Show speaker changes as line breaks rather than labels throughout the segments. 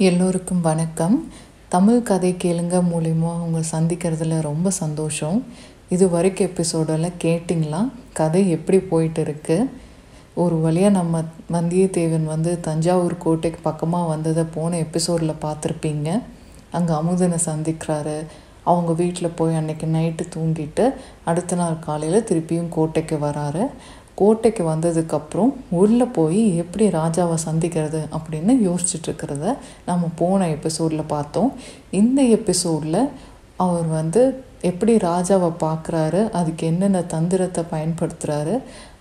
எல்லோருக்கும் வணக்கம். தமிழ் கதை கேளுங்க மூலிமா உங்களை சந்திக்கிறதுல ரொம்ப சந்தோஷம். இது வரைக்கும் எபிசோடில் கேட்டிங்களா? கதை எப்படி போயிட்டு இருக்கு? ஒரு வழியாக நம்ம வந்தியத்தேவன் வந்து தஞ்சாவூர் கோட்டைக்கு பக்கமாக வந்ததை போன எபிசோடில் பார்த்துருப்பீங்க. அங்கே அமுதனை சந்திக்கிறாரு. அவங்க வீட்டில் போய் அன்னைக்கு நைட்டு தூங்கிட்டு அடுத்த நாள் காலையில் திருப்பியும் கோட்டைக்கு வராரு. கோட்டைக்கு வந்ததுக்கப்புறம் உள்ளே போய் எப்படி ராஜாவை சந்திக்கிறது அப்படின்னு யோசிச்சுட்ருக்கிறத நம்ம போன எபிசோடில் பார்த்தோம். இந்த எபிசோடில் அவர் வந்து எப்படி ராஜாவை பார்க்குறாரு அதுக்கு என்னென்ன தந்திரத்தை பயன்படுத்துகிறாரு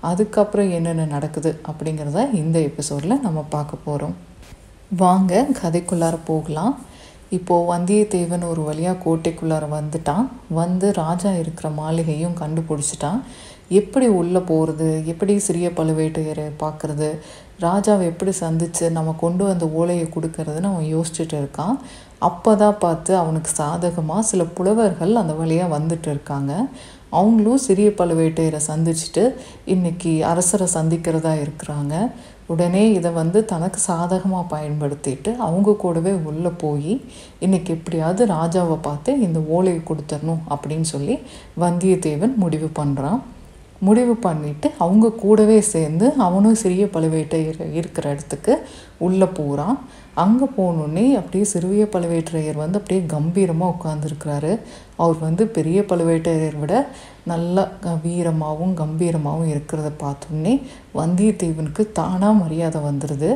அதுக்கப்புறம் என்னென்ன நடக்குது அப்படிங்கிறத இந்த எபிசோடில் நம்ம பார்க்க போகிறோம் வாங்க கதைக்குள்ளார போகலாம். இப்போது வந்தியத்தேவன் ஒரு வழியாக கோட்டைக்குள்ளார வந்துட்டான். வந்து ராஜா இருக்கிற மாளிகையும் கண்டுபிடிச்சிட்டான். எப்படி உள்ளே போகிறது எப்படி சிறிய பழுவேட்டையரை பார்க்குறது ராஜாவை எப்படி சந்தித்து நம்ம கொண்டு வந்த ஓலையை கொடுக்கறதுன்னு அவன் யோசிச்சுட்டு இருக்கான். அப்போ தான் பார்த்து அவனுக்கு சாதகமாக சில புலவர்கள் அந்த வழியாக வந்துட்டு இருக்காங்க. அவங்களும் சிறிய பழுவேட்டையரை சந்திச்சுட்டு இன்றைக்கி அரசரை சந்திக்கிறதா இருக்கிறாங்க. உடனே இதை வந்து தனக்கு சாதகமாக பயன்படுத்திட்டு அவங்க கூடவே உள்ளே போய் இன்றைக்கி எப்படியாவது ராஜாவை பார்த்து இந்த ஓலையை கொடுத்துடணும் அப்படின்னு சொல்லி வந்தியத்தேவன் முடிவு பண்ணுறான் முடிவு பண்ணிட்டு அவங்க கூடவே சேர்ந்து அவனும் சிறிய பழுவேட்டையர் இருக்கிற இடத்துக்கு உள்ளே போகிறான் அங்கே போனோடனே அப்படியே சிறிய பழுவேற்றையர் வந்து அப்படியே கம்பீரமாக உட்காந்துருக்கிறாரு அவர் வந்து பெரிய பழுவேட்டரையர் விட நல்ல வீரமாகவும் கம்பீரமாகவும் இருக்கிறத பார்த்தோன்னே வந்தியத்தேவனுக்கு தானாக மரியாதை வந்துடுது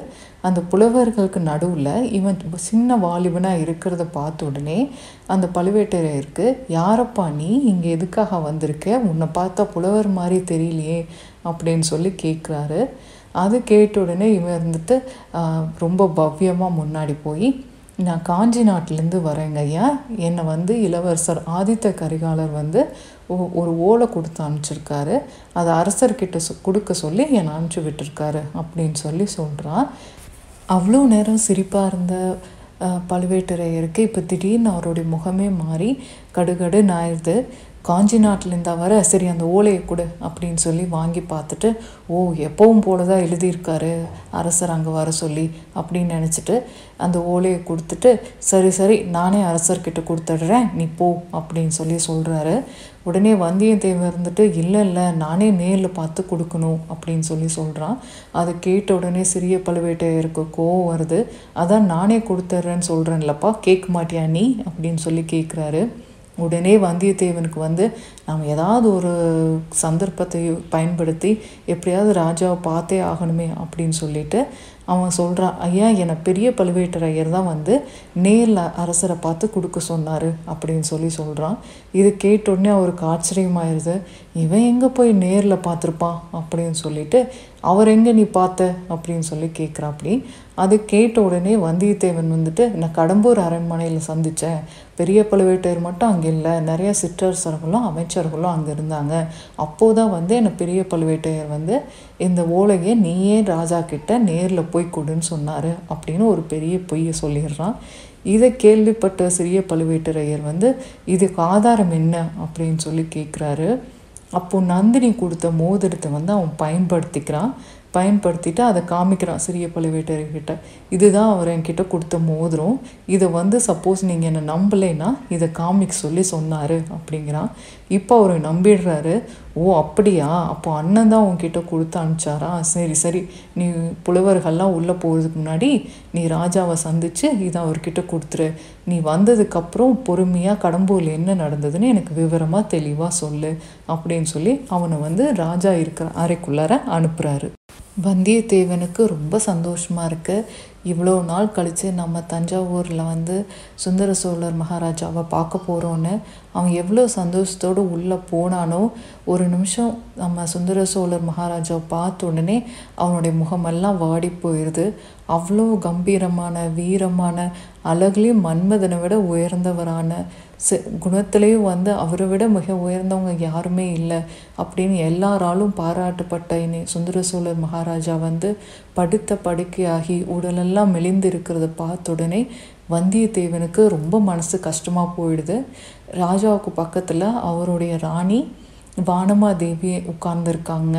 அந்த புலவர்களுக்கு நடுவில் இவன் சின்ன வாலிபனாக இருக்கிறத பார்த்த உடனே அந்த பழுவேட்டரையருக்கு யாரப்பா நீ? இங்கே எதுக்காக வந்திருக்க? உன்னை பார்த்தா புலவர் மாதிரி தெரியலையே அப்படின்னு சொல்லி கேட்குறாரு அது கேட்ட உடனே இவன் இருந்துட்டு ரொம்ப பவ்யமாக முன்னாடி போய் நான் காஞ்சி நாட்டிலேருந்து வரேங்க ஐயா. என்னை வந்து இளவரசர் ஆதித்த கரிகாலர் வந்து ஒரு ஓலை கொடுத்து அனுப்பிச்சிருக்காரு. அதை அரசர்கிட்ட சொ கொடுக்க சொல்லி என்னை அனுப்பிச்சி விட்டுருக்காரு அப்படின்னு சொல்லி சொல்கிறான் அவ்வளோ நேரம் சிரிப்பாக இருந்த பழுவேட்டரையருக்கு இப்போ திடீர்னு அவருடைய முகமே மாறி கடுகடுன்னு ஆயிடுது காஞ்சி நாட்டிலேருந்தா வர சரி அந்த ஓலையை கொடு அப்படின்னு சொல்லி வாங்கி பார்த்துட்டு ஓ எப்பவும் போல தான் எழுதியிருக்காரு அரசர் அங்கே வர சொல்லி அப்படின்னு நினச்சிட்டு அந்த ஓலையை கொடுத்துட்டு சரி சரி நானே அரசர்கிட்ட கொடுத்துட்றேன் நீ போ அப்படின்னு சொல்லி சொல்கிறாரு உடனே வந்தியத்தேவன் இருந்துட்டு இல்லை இல்லை நானே நேரில் பார்த்து கொடுக்கணும் அப்படின்னு சொல்லி சொல்கிறான் அதை கேட்ட உடனே சிறிய பழுவேட்டையருக்கு கோவம் வருது. அதான் நானே கொடுத்துட்றேன்னு சொல்கிறேன்லப்பா கேட்க மாட்டியா நீ? அப்படின்னு சொல்லி கேட்குறாரு உடனே வந்தியத்தேவனுக்கு வந்து நாம் ஏதாவது ஒரு சந்தர்ப்பத்தை பயன்படுத்தி எப்படியாவது ராஜாவை பார்த்தே ஆகணுமே அப்படின்னு சொல்லிட்டு அவன் சொல்கிறான் ஐயா என்னை பெரிய பழுவேட்டரையர் தான் வந்து நேரில் அரசரை பார்த்து கொடுக்க சொன்னார் அப்படின்னு சொல்லி சொல்கிறான் இது கேட்டோடனே அவருக்கு ஆச்சரியமாயிருது. இவன் எங்கே போய் நேரில் பார்த்துருப்பான்? அப்படின்னு சொல்லிட்டு அவர் எங்கே நீ பார்த்த? அப்படின்னு சொல்லி கேட்குறாப்படி அது கேட்ட உடனே வந்தியத்தேவன் வந்துட்டு நான் கடம்பூர் அரண்மனையில் சந்தித்தேன் பெரிய பழுவேட்டையர் மட்டும் அங்கே இல்லை. நிறைய சிற்றரசர்களும் அமைச்சர்களும் அங்கே இருந்தாங்க. அப்போது தான் வந்து என்னை பெரிய பழுவேட்டையர் வந்து இந்த ஓலையை நீயே ராஜா கிட்ட நேரில் போய் கொடுன்னு சொன்னார். அப்படின்னு ஒரு பெரிய பொய்யை சொல்லிடுறான். இதை கேள்விப்பட்ட சிறிய பழுவேட்டரையர் வந்து இதுக்கு ஆதாரம் என்ன? அப்படின்னு சொல்லி கேட்குறாரு அப்போது நந்தினி கொடுத்த மோதிரத்தை வந்து அவன் பயன்படுத்திக்கிறான். பயன்படுத்திட்டு அதை காமிக்கிறான் சிறிய பழுவேட்டரையர்கிட்ட. இதுதான் அவர் என்கிட்ட கொடுத்த மோதிரம். இதை வந்து சப்போஸ் நீங்கள் என்னை நம்பலைன்னா இதை காமிக்க சொல்லி சொன்னார் அப்படிங்கிறான். இப்போ அவர் நம்பிடுறாரு ஓ அப்படியா? அப்போ அண்ணன் தான் உன்கிட்ட கொடுத்து அனுப்பிச்சாரா? சரி சரி. நீ புலவர்கள்லாம் உள்ளே போகிறதுக்கு முன்னாடி நீ ராஜாவை சந்தித்து இதை அவர்கிட்ட கொடுத்துரு. நீ வந்ததுக்கப்புறம் பொறுமையாக கடம்பூரில் என்ன நடந்ததுன்னு எனக்கு விவரமாக தெளிவாக சொல்லு அப்படின்னு சொல்லி அவனை வந்து ராஜா இருக்கிற அறைக்குள்ளார அனுப்புகிறாரு வந்தியத்தேவனுக்கு ரொம்ப சந்தோஷமாக இருக்குது இவ்வளோ நாள் கழித்து நம்ம தஞ்சாவூரில் வந்து சுந்தர சோழர் மகாராஜாவை பார்க்க போகிறோன்னு அவன் எவ்வளோ சந்தோஷத்தோடு உள்ளே போனானோ ஒரு நிமிஷம் நம்ம சுந்தர சோழர் மகாராஜாவை பார்த்த உடனே அவனுடைய முகமெல்லாம் வாடி போயிடுது அவ்வளோ கம்பீரமான வீரமான அழகுலேயும் மன்மதனை விட உயர்ந்தவரான சி குணத்திலையும் வந்து அவரை விட மிக உயர்ந்தவங்க யாருமே இல்லை அப்படின்னு எல்லாராலும் பாராட்டப்பட்ட இனி சுந்தர சோழர் மகாராஜா வந்து படுத்த படுக்கையாகி உடலெல்லாம் மெலிந்து இருக்கிறத பார்த்த உடனே வந்தியத்தேவனுக்கு ரொம்ப மனசு கஷ்டமாக போயிடுது. ராஜாவுக்கு பக்கத்தில் அவருடைய ராணி வானமாதேவி உட்கார்ந்துருக்காங்க.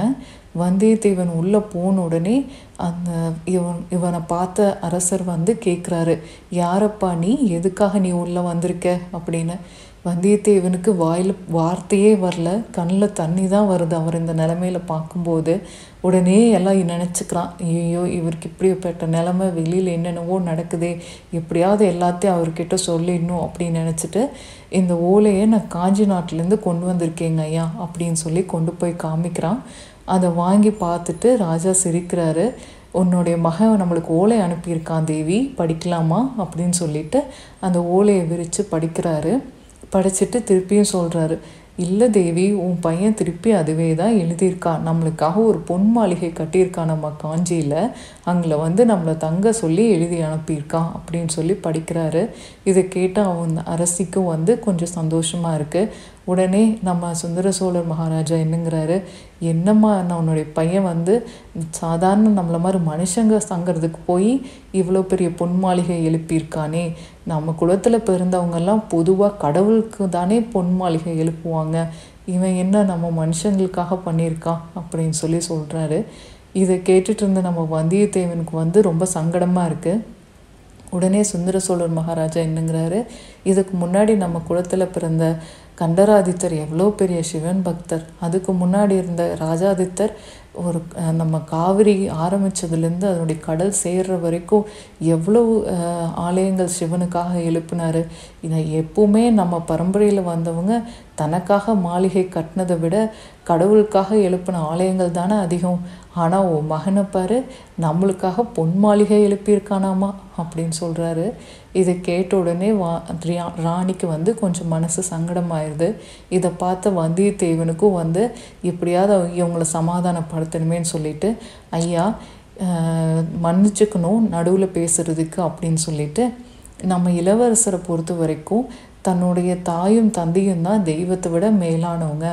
வந்தியத்தேவன் உள்ளே போன உடனே அந்த இவன் இவனை பார்த்த அரசர் வந்து கேட்குறாரு யாரப்பா நீ? எதுக்காக நீ உள்ளே வந்திருக்க? அப்படின்னு. வந்தியத்தேவனுக்கு வாயில் வார்த்தையே வரல கண்ணில் தண்ணி தான் வருது அவர் இந்த நிலமையில பார்க்கும்போது. உடனே எல்லாம் நினச்சிக்கிறான் ஐயோ இவருக்கு இப்படிப்பட்ட நிலமை வெளியில் என்னென்னவோ நடக்குதே எப்படியாவது எல்லாத்தையும் அவர்கிட்ட சொல்லிடணும் அப்படின்னு நினச்சிட்டு இந்த ஓலையை நான் காஞ்சி நாட்டிலேருந்து கொண்டு வந்திருக்கேங்க ஐயா அப்படின்னு சொல்லி கொண்டு போய் காமிக்கிறான். அதை வாங்கி பார்த்துட்டு ராஜா சிரிக்கிறாரு. உன்னுடைய மகன் நம்மளுக்கு ஓலை அனுப்பியிருக்கான் தேவி படிக்கலாமா? அப்படின்னு சொல்லிட்டு அந்த ஓலையை விரித்து படிக்கிறாரு. படிச்சுட்டு திருப்பியும் சொல்கிறாரு இல்லை தேவி உன் பையன் திருப்பி அதுவே தான் எழுதியிருக்கான். நம்மளுக்காக ஒரு பொன் மாளிகை கட்டியிருக்கான் நம்ம காஞ்சியில். அங்கே வந்து நம்மளை தங்க சொல்லி எழுதி அனுப்பியிருக்கான் அப்படின்னு சொல்லி படிக்கிறாரு. இதை கேட்டு அவன் அரசிக்கும் வந்து கொஞ்சம் சந்தோஷமாக இருக்குது உடனே நம்ம சுந்தர சோழர் மகாராஜா என்னங்கிறாரு என்னம்மா நான் உன்னுடைய பையன் வந்து சாதாரண நம்மள மாதிரி மனுஷங்க தங்கிறதுக்கு போய் இவ்வளோ பெரிய பொன் மாளிகை எழுப்பியிருக்கானே. நம்ம குலத்தில் பிறந்தவங்கெல்லாம் பொதுவாக கடவுளுக்கு தானே பொன் மாளிகை எழுப்புவாங்க. இவன் என்ன நம்ம மனுஷங்களுக்காக பண்ணியிருக்கான் அப்படின்னு சொல்லி சொல்கிறாரு இதை கேட்டுட்டு இருந்த நம்ம வந்தியத்தேவனுக்கு வந்து ரொம்ப சங்கடமாக இருக்குது உடனே சுந்தர சோழர் மகாராஜா என்னங்கிறாரு இதுக்கு முன்னாடி நம்ம குலத்தில் பிறந்த கண்டராதித்தர் எவ்வளோ பெரிய சிவன் பக்தர். அதுக்கு முன்னாடி இருந்த ராஜாதித்தர் ஒரு நம்ம காவிரி ஆரம்பித்ததுலேருந்து அதனுடைய கடல் சேர்ற வரைக்கும் எவ்வளவு ஆலயங்கள் சிவனுக்காக எழுப்பினார். இதை எப்பவுமே நம்ம பரம்பரையில் வந்தவங்க தனக்காக மாளிகை கட்டினதை விட கடவுளுக்காக எழுப்பின ஆலயங்கள் தானே அதிகம். ஆனால் உன் மகனை பாரு நம்மளுக்காக பொன் மாளிகை எழுப்பியிருக்கானாமா? அப்படின்னு சொல்கிறாரு இதை கேட்ட உடனே வா ராணிக்கு வந்து கொஞ்சம் மனசு சங்கடமாயிருது. இதை பார்த்த வந்தியத்தேவனுக்கும் வந்து எப்படியாவது இவங்களை சமாதானப்படுத்தணுமேன்னு சொல்லிட்டு ஐயா மன்னிச்சுக்கணும் நடுவில் பேசுறதுக்கு அப்படின்னு சொல்லிட்டு நம்ம இளவரசரை பொறுத்த வரைக்கும் தன்னுடைய தாயும் தந்தையும் தான் தெய்வத்தை விட மேலானவங்க.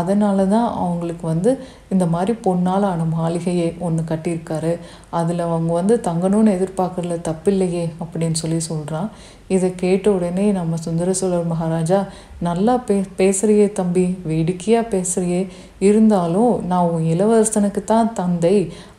அதனால தான் அவங்களுக்கு வந்து இந்த மாதிரி பொன்னால் ஆன மாளிகையை ஒன்று கட்டியிருக்காரு. அதில் அவங்க வந்து தங்கணும்னு எதிர்பார்க்கறதுல தப்பில்லையே அப்படின்னு சொல்லி சொல்கிறான் இதை கேட்ட உடனே நம்ம சுந்தர சோழர் மகாராஜா நல்லா பே பேசுகிறியே தம்பி வேடிக்கையாக பேசுகிறியே இருந்தாலும் நான் உன் இளவரசனுக்கு தான் தந்தை.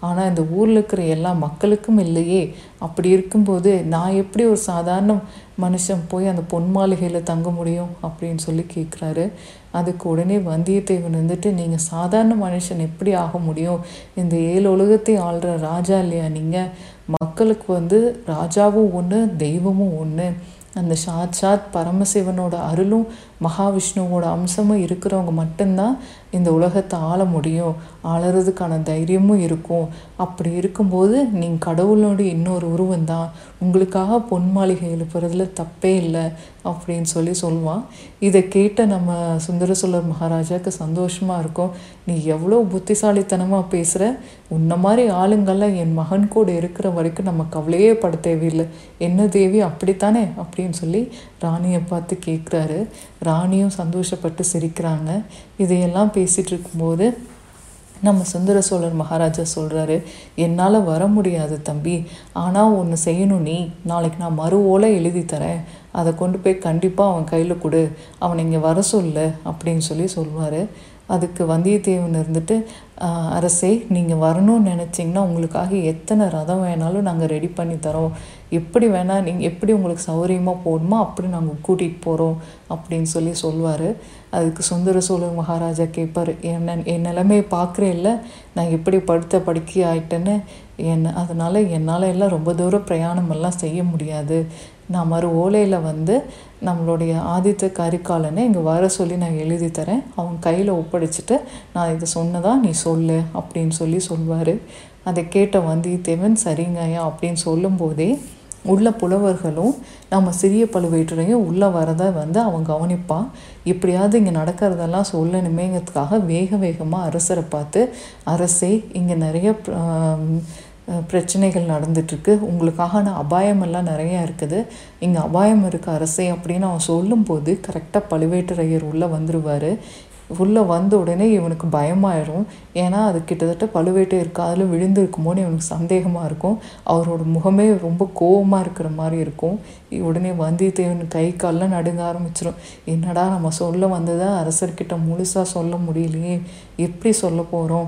ஆனால் இந்த ஊரில் இருக்கிற எல்லா மக்களுக்கும் இல்லையே. அப்படி இருக்கும்போது நான் எப்படி ஒரு சாதாரண மனுஷன் போய் அந்த பொன் மாளிகையில் தங்க முடியும் அப்படின்னு சொல்லி கேட்குறாரு அதுக்கு உடனே வந்தியத்தேவன் வந்துட்டு நீங்கள் சாதாரண மனுஷன் எப்படி ஆக முடியும்? இந்த ஏழு உலகத்தை ஆள்ற ராஜா இல்லையா நீங்கள் மக்களுக்கு வந்து ராஜாவும் ஒன்று தெய்வமும் ஒன்று அந்த சாட்சாத் பரமசிவனோட அருளும் மகாவிஷ்ணுவோட அம்சமும் இருக்கிறவங்க மட்டும்தான் இந்த உலகத்தை ஆள முடியும் ஆளறதுக்கான தைரியமும் இருக்கும். அப்படி இருக்கும்போது நீங்கள் கடவுளோட இன்னொரு உருவம் தான். உங்களுக்காக பொன் மாளிகை எழுப்புறதுல தப்பே இல்லை அப்படின்னு சொல்லி சொல்லுவான். இதை கேட்ட நம்ம சுந்தர சோழர் மகாராஜாவுக்கு சந்தோஷமாக இருக்கும். நீ எவ்வளோ புத்திசாலித்தனமாக பேசுகிற உன்ன மாதிரி ஆளுங்கள்லாம் என் மகன் கூட இருக்கிற வரைக்கும் நம்ம கவலையே பட தேவையில்லை. என்ன தேவி அப்படித்தானே? அப்படின்னு சொல்லி ராணியை பார்த்து கேட்குறாரு ராணியும் சந்தோஷப்பட்டு சிரிக்கிறாங்க. இதையெல்லாம் பேசிகிட்டு இருக்கும்போது நம்ம சுந்தர சோழர் மகாராஜா சொல்கிறாரு என்னால் வர முடியாது தம்பி. ஆனால் ஒன்று செய்யணும் நீ. நாளைக்கு நான் மறு ஓலை எழுதி தரேன். அதை கொண்டு போய் கண்டிப்பாக அவன் கையில் கொடு. அவனை இங்கே வர சொல்லு அப்படின்னு சொல்லி சொல்வார். அதுக்கு வந்தியத்தேவன் இருந்துட்டு அரசே நீங்கள் வரணும்னு நினச்சிங்கன்னா உங்களுக்காக எத்தனை ரதம் வேணாலும் நாங்கள் ரெடி பண்ணி தரோம். எப்படி வேணால் நீங்கள் எப்படி உங்களுக்கு சௌகரியமாக போகணுமோ அப்படி நாங்கள் கூட்டிகிட்டு போகிறோம் அப்படின்னு சொல்லி சொல்வார். அதுக்கு சுந்தர சோழர் மகாராஜா கேட்பார் என்ன என் நிலைமையை பார்க்குறே இல்லை. நான் எப்படி படுத்த படுக்கி ஆயிட்டேன்னு என்ன அதனால் என்னால் எல்லாம் ரொம்ப தூரம் பிரயாணமெல்லாம் செய்ய முடியாது. நான் மறு ஓலையில் வந்து நம்மளுடைய ஆதித்த கரிகாலனை இங்கே வர சொல்லி நான் எழுதி தரேன். அவன் கையில் ஒப்படைச்சிட்டு நான் இதை சொன்னதாக நீ சொல்லு அப்படின்னு சொல்லி சொல்வார். அதை கேட்ட வந்தியத்தேவன் சரிங்கய்யா அப்படின்னு சொல்லும்போதே உள்ள புலவர்களும் நம்ம சிறிய பழுவேட்டரையும் உள்ளே வரதை வந்து அவன் கவனிப்பான் இப்படியாவது இங்கே நடக்கிறதெல்லாம் சொல்லணுமேங்கிறதுக்காக வேக வேகமாக அரசரை பார்த்து அரசே இங்கே நிறைய பிரச்சனைகள் நடந்துட்டுருக்கு. உங்களுக்கான அபாயமெல்லாம் நிறையா இருக்குது. இங்கே அபாயம் இருக்குது அரசே அப்படின்னு அவன் சொல்லும்போது கரெக்டாக பழுவேட்டரையர் உள்ளே வந்துடுவார் உள்ளே வந்த உடனே இவனுக்கு பயமாயிரும். ஏன்னா அது கிட்டத்தட்ட பழுவேட்டையர் காதில் விழுந்திருக்குமோன்னு இவனுக்கு சந்தேகமாக இருக்கும். அவரோட முகமே ரொம்ப கோவமாக இருக்கிற மாதிரி இருக்கும். உடனே வந்தியத்தேவன் கை கால்லாம் நடுங்க ஆரம்பிச்சிடும் என்னடா நம்ம சொல்ல வந்ததை அரசர்கிட்ட முழுசாக சொல்ல முடியலையே. எப்படி சொல்ல போகிறோம்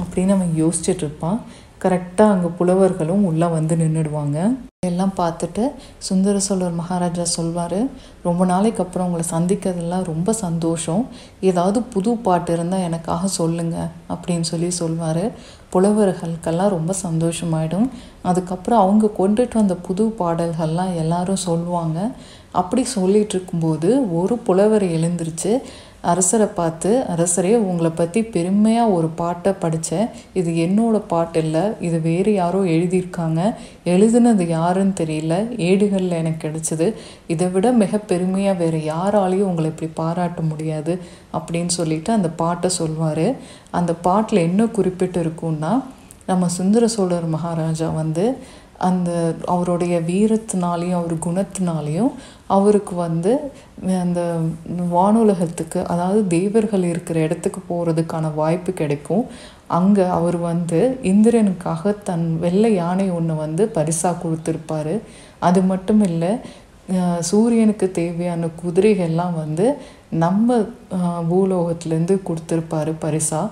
அப்படின்னு அவன் யோசிச்சுட்டு இருப்பான். கரெக்டாக அங்கே புலவர்களும் உள்ளே வந்து நின்றுடுவாங்க எல்லாம் பார்த்துட்டு சுந்தர சோழர் மகாராஜா சொல்வார் ரொம்ப நாளைக்கு அப்புறம் உங்களை சந்திக்கிறதுலாம் ரொம்ப சந்தோஷம். ஏதாவது புது பாட்டு இருந்தால் எனக்காக சொல்லுங்கள் அப்படின்னு சொல்லி சொல்வார். புலவர்களுக்கெல்லாம் ரொம்ப சந்தோஷமாயிடும். அதுக்கப்புறம் அவங்க கொண்டுட்டு வந்த புது பாடல்கள்லாம் எல்லாரும் சொல்லுவாங்க அப்படி சொல்லிட்டு இருக்கும்போது ஒரு புலவர் எழுந்திருச்சு அரசரை பார்த்து அரசரே உங்களை பற்றி பெருமையாக ஒரு பாட்டை படித்தேன் இது என்னோட பாட்டு இல்லை. இது வேறு யாரோ எழுதியிருக்காங்க. எழுதுனது யாருன்னு தெரியல. ஏடுகளில் எனக்கு கிடைச்சிது. இதை விட மிக பெருமையாக வேறு யாராலையும் உங்களை இப்படி பாராட்ட முடியாது அப்படின்னு சொல்லிட்டு அந்த பாட்டை சொல்வார். அந்த பாட்டில் என்ன குறிப்பிட்டு இருக்கும்னா நம்ம சுந்தர சோழர் மகாராஜா வந்து அந்த அவருடைய வீரத்தினாலையும் அவர் குணத்தினாலையும் அவருக்கு வந்து அந்த வானுலகத்துக்கு அதாவது தேவர்கள் இருக்கிற இடத்துக்கு போகிறதுக்கான வாய்ப்பு கிடைக்கும். அங்கே அவர் வந்து இந்திரனுக்காக தன் வெள்ளை யானை ஒன்று வந்து பரிசாக கொடுத்துருப்பாரு. அது மட்டும் இல்லை சூரியனுக்கு தேவையான குதிரைகள்லாம் வந்து நம்ம பூலோகத்துலேருந்து கொடுத்துருப்பாரு பரிசா.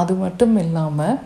அது மட்டும் இல்லாமல்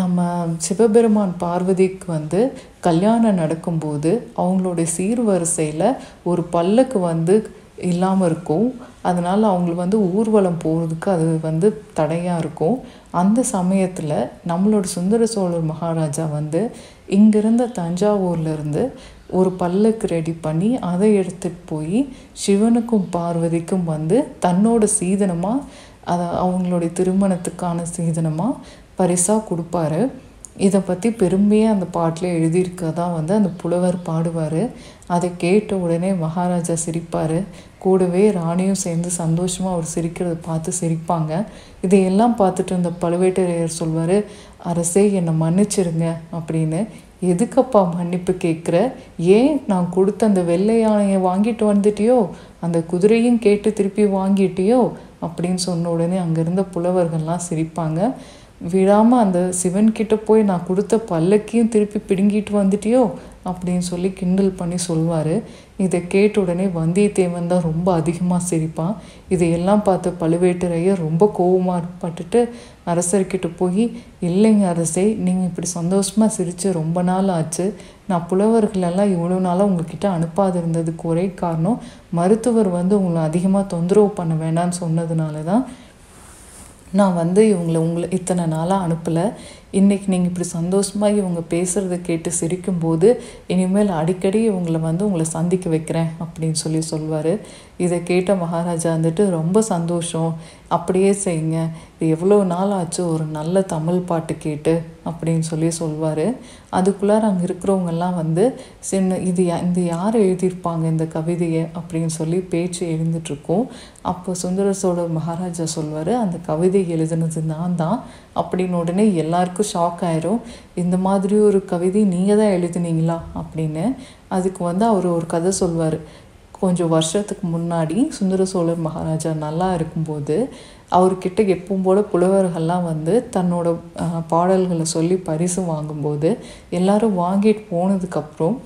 நம்ம சிவபெருமான் பார்வதிக்கு வந்து கல்யாணம் நடக்கும்போது அவங்களுடைய சீர்வரிசையில் ஒரு பல்லுக்கு வந்து இல்லாமல் இருக்கும். அதனால் அவங்களுக்கு வந்து ஊர்வலம் போகிறதுக்கு அது வந்து தடையாக இருக்கும். அந்த சமயத்தில் நம்மளோட சுந்தர சோழர் மகாராஜா வந்து இங்கிருந்த தஞ்சாவூர்லேருந்து ஒரு பல்லுக்கு ரெடி பண்ணி அதை எடுத்துகிட்டு போய் சிவனுக்கும் பார்வதிக்கும் வந்து தன்னோட சீதனமாக அதை அவங்களுடைய திருமணத்துக்கான சீதனமாக பரிசாக கொடுப்பாரு. இதை பற்றி பெருமையாக அந்த பாட்டில் எழுதியிருக்கதா வந்து அந்த புலவர் பாடுவார். அதை கேட்ட உடனே மகாராஜா சிரிப்பார். கூடவே ராணியும் சேர்ந்து சந்தோஷமாக அவர் சிரிக்கிறத பார்த்து சிரிப்பாங்க. இதையெல்லாம் பார்த்துட்டு இருந்த பழுவேட்டரையர் சொல்வார் அரசே என்னை மன்னிச்சிருங்க அப்படின்னு. எதுக்கப்பா மன்னிப்பு கேட்குற ஏன் நான் கொடுத்த அந்த வெள்ளை யானையை வாங்கிட்டு வந்துட்டியோ? அந்த குதிரையும் கேட்டு திருப்பி வாங்கிட்டியோ? அப்படின்னு சொன்ன உடனே அங்கே இருந்த புலவர்கள்லாம் சிரிப்பாங்க. விடாமல் அந்த சிவன்கிட்ட போய் நான் கொடுத்த பல்லக்கையும் திருப்பி பிடுங்கிட்டு வந்துட்டியோ? அப்படின்னு சொல்லி கிண்டல் பண்ணி சொல்வார். இதை கேட்ட உடனே வந்தியத்தேவன் தான் ரொம்ப அதிகமாக சிரிப்பான். இதையெல்லாம் பார்த்த பழுவேட்டரையர் ரொம்ப கோபமாக பட்டுட்டு அரசர்கிட்ட போய் இல்லைங்க அரசே நீங்கள் இப்படி சந்தோஷமாக சிரித்து ரொம்ப நாள் ஆச்சு. நான் புலவர்களெல்லாம் இவ்வளோ நாளாக உங்ககிட்ட அனுப்பாது இருந்ததுக்கு ஒரே காரணம் மருத்துவர் வந்து உங்களை அதிகமாக தொந்தரவு பண்ண வேண்டாம்னு சொன்னதுனால தான் நான் வந்து இவங்களை உங்களை இத்தனை நாளாக அனுப்பலை. இன்றைக்கி நீங்கள் இப்படி சந்தோஷமாக இவங்க பேசுகிறத கேட்டு சிரிக்கும்போது இனிமேல் அடிக்கடி இவங்களை வந்து உங்களை சந்திக்க வைக்கிறேன் அப்படின்னு சொல்லி சொல்வார். இதை கேட்ட மகாராஜா வந்துட்டு ரொம்ப சந்தோஷம். அப்படியே செய்யுங்க. இது எவ்வளோ நாள் ஆச்சு ஒரு நல்ல தமிழ் பாட்டு கேட்டு? அப்படின்னு சொல்லி சொல்வார். அதுக்குள்ளார அங்கே இருக்கிறவங்கெல்லாம் வந்து சின்ன இது இந்த யார் எழுதியிருப்பாங்க இந்த கவிதையை? அப்படின்னு சொல்லி பேச்சு எழுந்துட்டுருக்கோம் அப்போ சுந்தர சோழர் மகாராஜா சொல்வார் அந்த கவிதை எழுதுனது நான் தான். அப்படின்னு உடனே எல்லாருக்கும் ஷாக் ஆயிரும். இந்த மாதிரி ஒரு கவிதை நீங்கள் தான் எழுதுனீங்களா? அப்படின்னு அதுக்கு வந்து அவர் ஒரு கதை சொல்வார். கொஞ்சம் வருஷத்துக்கு முன்னாடி சுந்தர சோழர் மகாராஜா நல்லா இருக்கும்போது அவர்கிட்ட எப்பவும் போல் புலவர்கள்லாம் வந்து தன்னோட பாடல்களை சொல்லி பரிசு வாங்கும்போது எல்லாரும் வாங்கிட்டு போனதுக்கப்புறம்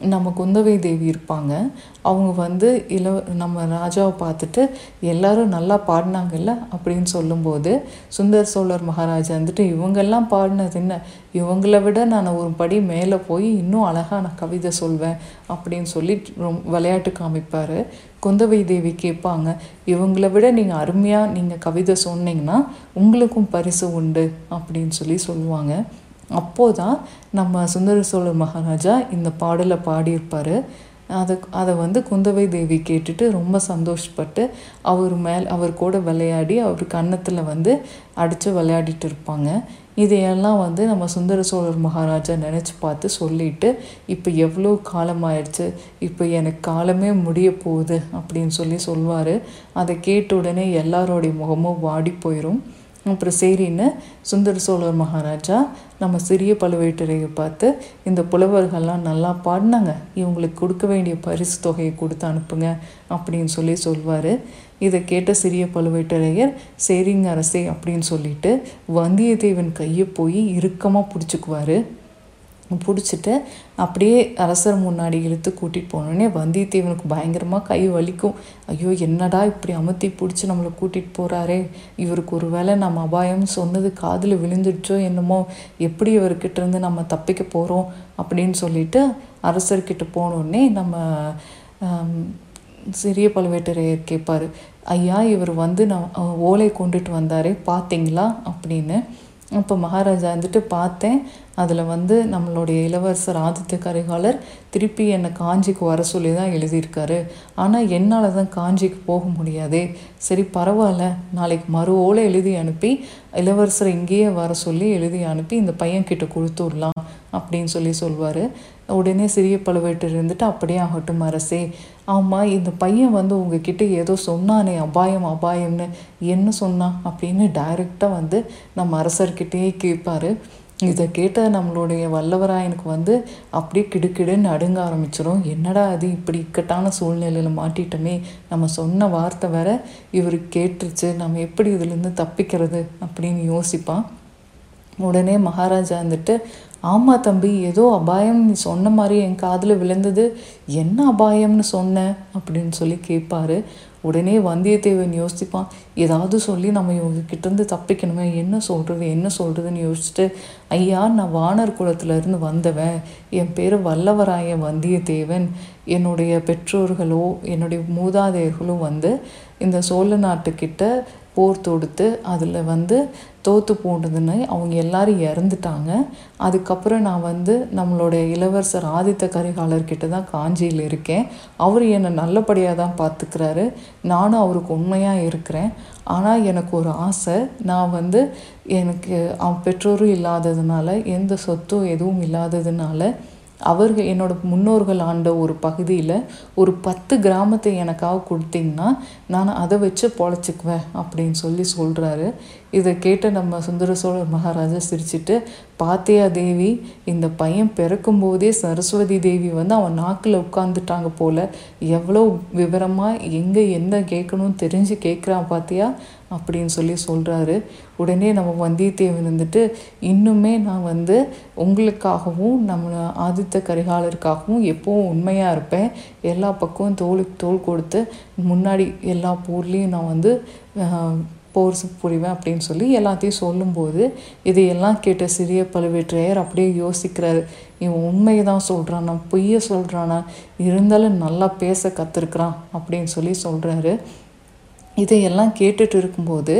நம்ம குந்தவை தேவி இருப்பாங்க. அவங்க வந்து இள நம்ம ராஜாவை பார்த்துட்டு எல்லாரும் நல்லா பாடினாங்கல்ல அப்படின்னு சொல்லும்போது சுந்தர் சோழர் மகாராஜா வந்துட்டு இவங்கெல்லாம் பாடினது என்ன? இவங்கள விட நான் ஒரு படி மேலே போய் இன்னும் அழகாக நான் கவிதை சொல்வேன் அப்படின்னு சொல்லி ரொம் விளையாட்டு காமிப்பார். குந்தவை தேவி கேட்பாங்க இவங்கள விட நீங்கள் அருமையாக நீங்கள் கவிதை சொன்னீங்கன்னா உங்களுக்கும் பரிசு உண்டு அப்படின்னு சொல்லி சொல்லுவாங்க. அப்போதான் நம்ம சுந்தர சோழர் மகாராஜா இந்த பாடலை பாடியிருப்பார். அதை அதை வந்து குந்தவை தேவி கேட்டுட்டு ரொம்ப சந்தோஷப்பட்டு அவர் மேல் அவர் கூட விளையாடி அவர் கன்னத்தில் வந்து அடித்து விளையாடிட்டு இருப்பாங்க. இதையெல்லாம் வந்து நம்ம சுந்தர சோழர் மகாராஜா நினச்சி பார்த்து சொல்லிட்டு இப்போ எவ்வளோ காலம் ஆயிடுச்சு இப்போ எனக்கு காலமே முடிய போகுது அப்படின்னு சொல்லி சொல்வார். அதை கேட்ட உடனே எல்லாரோடைய முகமும் வாடி போயிடும் அப்புறம் சரின்னு சுந்தர சோழர் மகாராஜா நம்ம சிறிய பழுவேட்டரையை பார்த்து இந்த புலவர்கள்லாம் நல்லா பாடினாங்க. இவங்களுக்கு கொடுக்க வேண்டிய பரிசு தொகையை கொடுத்து அனுப்புங்க அப்படின்னு சொல்லி சொல்வார். இதை கேட்ட சிறிய பழுவேட்டரையர் சரிங்க அரசே அப்படின்னு சொல்லிட்டு வந்தியத்தேவன் கையை போய் இறுக்கமாக பிடிச்சிக்குவார். பிடிச்சிட்டு அப்படியே அரசர் முன்னாடி இழுத்து கூட்டிகிட்டு போனோடனே வந்தியத்தேவனுக்கு பயங்கரமாக கை வலிக்கும். ஐயோ என்னடா இப்படி அமுத்தி பிடிச்சி நம்மளை கூட்டிகிட்டு போகிறாரே இவருக்கு ஒரு வேளை நம்ம அபாயம் சொன்னது காதில் விழுந்துடுச்சோ என்னமோ? எப்படி இவர்கிட்ட இருந்து நம்ம தப்பிக்க போகிறோம் அப்படின்னு சொல்லிட்டு அரசர்கிட்ட போனோடனே நம்ம சிறிய பழுவேட்டரையர் கேட்பார் ஐயா இவர் வந்து நான் ஓலை கொண்டுட்டு வந்தாரே பார்த்தீங்களா அப்படின்னு. அப்போ மகாராஜா வந்துட்டு பார்த்தேன். அதில் வந்து நம்மளுடைய இளவரசர் ஆதித்த கரிகாலர் திருப்பி என்னை காஞ்சிக்கு வர சொல்லி தான் எழுதியிருக்காரு. ஆனால் என்னால் தான் காஞ்சிக்கு போக முடியாதே. சரி பரவாயில்ல. நாளைக்கு மறு ஓலை எழுதி அனுப்பி இளவரசர் இங்கேயே வர சொல்லி எழுதி அனுப்பி இந்த பையன்கிட்ட கொடுத்து விடலாம் அப்படின்னு சொல்லி சொல்வார். உடனே சிறிய பழுவேட்டர் இருந்துட்டு அப்படியே ஆகட்டும் அரசே. ஆமாம் இந்த பையன் வந்து உங்ககிட்ட ஏதோ சொன்னானே அபாயம் அபாயம்னு. என்ன சொன்னான் அப்படின்னு டைரெக்டாக வந்து நம்ம அரசர்கிட்டயே கேட்பாரு இதை கேட்ட நம்மளுடைய வல்லவராயனுக்கு வந்து அப்படியே கிடுக்கிடுன்னு அடுங்க ஆரம்பிச்சிடும் என்னடா அது இப்படி இக்கட்டான சூழ்நிலையில் மாட்டிட்டோமே. நம்ம சொன்ன வார்த்தை வேற இவருக்கு கேட்டுருச்சு. நம்ம எப்படி இதுலேருந்து தப்பிக்கிறது? அப்படின்னு யோசிப்பான். உடனே மகாராஜா வந்துட்டு ஆமாம் தம்பி ஏதோ அபாயம். நீ சொன்ன மாதிரி என் காதில் விழுந்தது. என்ன அபாயம்னு சொன்ன? அப்படின்னு சொல்லி கேட்பாரு உடனே வந்தியத்தேவன் யோசிப்பான். ஏதாவது சொல்லி நம்ம இவங்கக்கிட்டேருந்து தப்பிக்கணுமே. என்ன சொல்கிறது என்ன சொல்கிறதுன்னு யோசிச்சுட்டு ஐயா நான் வானர் குலத்துலேருந்து வந்தவன். என் பேர் வல்லவராய வந்தியத்தேவன். என்னுடைய பெற்றோர்களோ என்னுடைய மூதாதையர்களோ வந்து இந்த சோழ நாட்டுக்கிட்ட போர் தொடுத்து அதில் வந்து தோற்று போனதுன்னு அவங்க எல்லாரும் இறந்துட்டாங்க. அதுக்கப்புறம் நான் வந்து நம்மளுடைய இளவரசர் ஆதித்த கரிகாலர்கிட்ட தான் காஞ்சியில் இருக்கேன். அவர் என்னை நல்லபடியாக தான் பார்த்துக்கிறாரு. நானும் அவருக்கு உண்மையாக இருக்கிறேன். ஆனால் எனக்கு ஒரு ஆசை. நான் வந்து எனக்கு பெற்றோரும் இல்லாததுனால எந்த சொத்தும் எதுவும் இல்லாததுனால அவர்கள் என்னோட முன்னோர்கள் ஆண்ட ஒரு பகுதியில் ஒரு பத்து கிராமத்தை எனக்காக கொடுத்தீங்கன்னா நான் அதை வச்சு பொழைச்சிக்குவேன் அப்படின்னு சொல்லி சொல்கிறாரு இதை கேட்ட நம்ம சுந்தர சோழர் மகாராஜா சிரிச்சுட்டு பாத்தியா தேவி இந்த பையன் பிறக்கும்போதே சரஸ்வதி தேவி வந்து அவன் நாக்கில் உட்காந்துட்டாங்க போல. எவ்வளோ விவரமாக எங்கே என்ன கேட்கணும்னு தெரிஞ்சு கேட்குறான் பாத்தியா? அப்படின்னு சொல்லி சொல்கிறாரு உடனே நம்ம வந்தியத்தேவன் வந்துட்டு இன்னுமே நான் வந்து உங்களுக்காகவும் நம்ம ஆதித்த கரிகாலருக்காகவும் எப்போவும் உண்மையாக இருப்பேன். எல்லா பக்கமும் தோலுக்கு தோல் கொடுத்து முன்னாடி எல்லா போர்லேயும் நான் வந்து போர்ஸ் புரிவேன் அப்படின்னு சொல்லி எல்லாத்தையும் சொல்லும்போது இதையெல்லாம் கேட்ட சிறிய பழுவேற்றையர் அப்படியே யோசிக்கிறாரு. இவன் உண்மையை தான் சொல்கிறானா பொய்ய சொல்கிறானா இருந்தாலும் நல்லா பேச கற்றுருக்குறான் அப்படின்னு சொல்லி சொல்கிறாரு இதையெல்லாம் கேட்டுட்டு இருக்கும்போது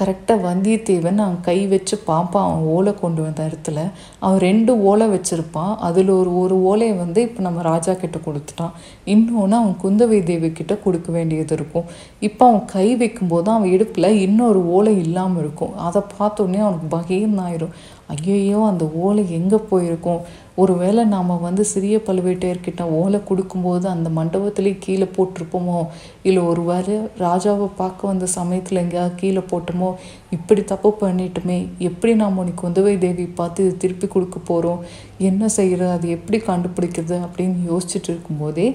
கரெக்டாக வந்தியத்தேவன் அவன் கை வச்சு பார்ப்பான் அவன் ஓலை கொண்டு வந்த இடத்துல அவன் ரெண்டு ஓலை வச்சுருப்பான். அதில் ஒரு ஒரு ஓலையை வந்து இப்போ நம்ம ராஜா கிட்ட கொடுத்துட்டான். இன்னொன்று அவன் குந்தவை தேவி கிட்ட கொடுக்க வேண்டியது இருக்கும். இப்போ அவன் கை வைக்கும்போது அவன் இடுப்பில் இன்னொரு ஓலை இல்லாமல் இருக்கும். அதை பார்த்தோன்னே அவனுக்கு பகீர்னாயிரும் ஐயோ ஐயையோ அந்த ஓலை எங்கே போயிருக்கும்? ஒருவேளை நாம் வந்து சிறிய பழுவேட்டையர்கிட்ட ஓலை கொடுக்கும்போது அந்த மண்டபத்திலே கீழே போட்டிருப்போமோ? இல்லை ஒரு வேளை ராஜாவை பார்க்க வந்த சமயத்தில் எங்கேயாவது கீழே போட்டோமோ? இப்படி தப்பு பண்ணிட்டுமே எப்படி நாம் உனக்கு குந்தவை தேவி பார்த்து இது திருப்பி கொடுக்க போகிறோம் என்ன செய்கிறது அது எப்படி கண்டுபிடிக்கிறது? அப்படின்னு யோசிச்சுட்டு இருக்கும்போதே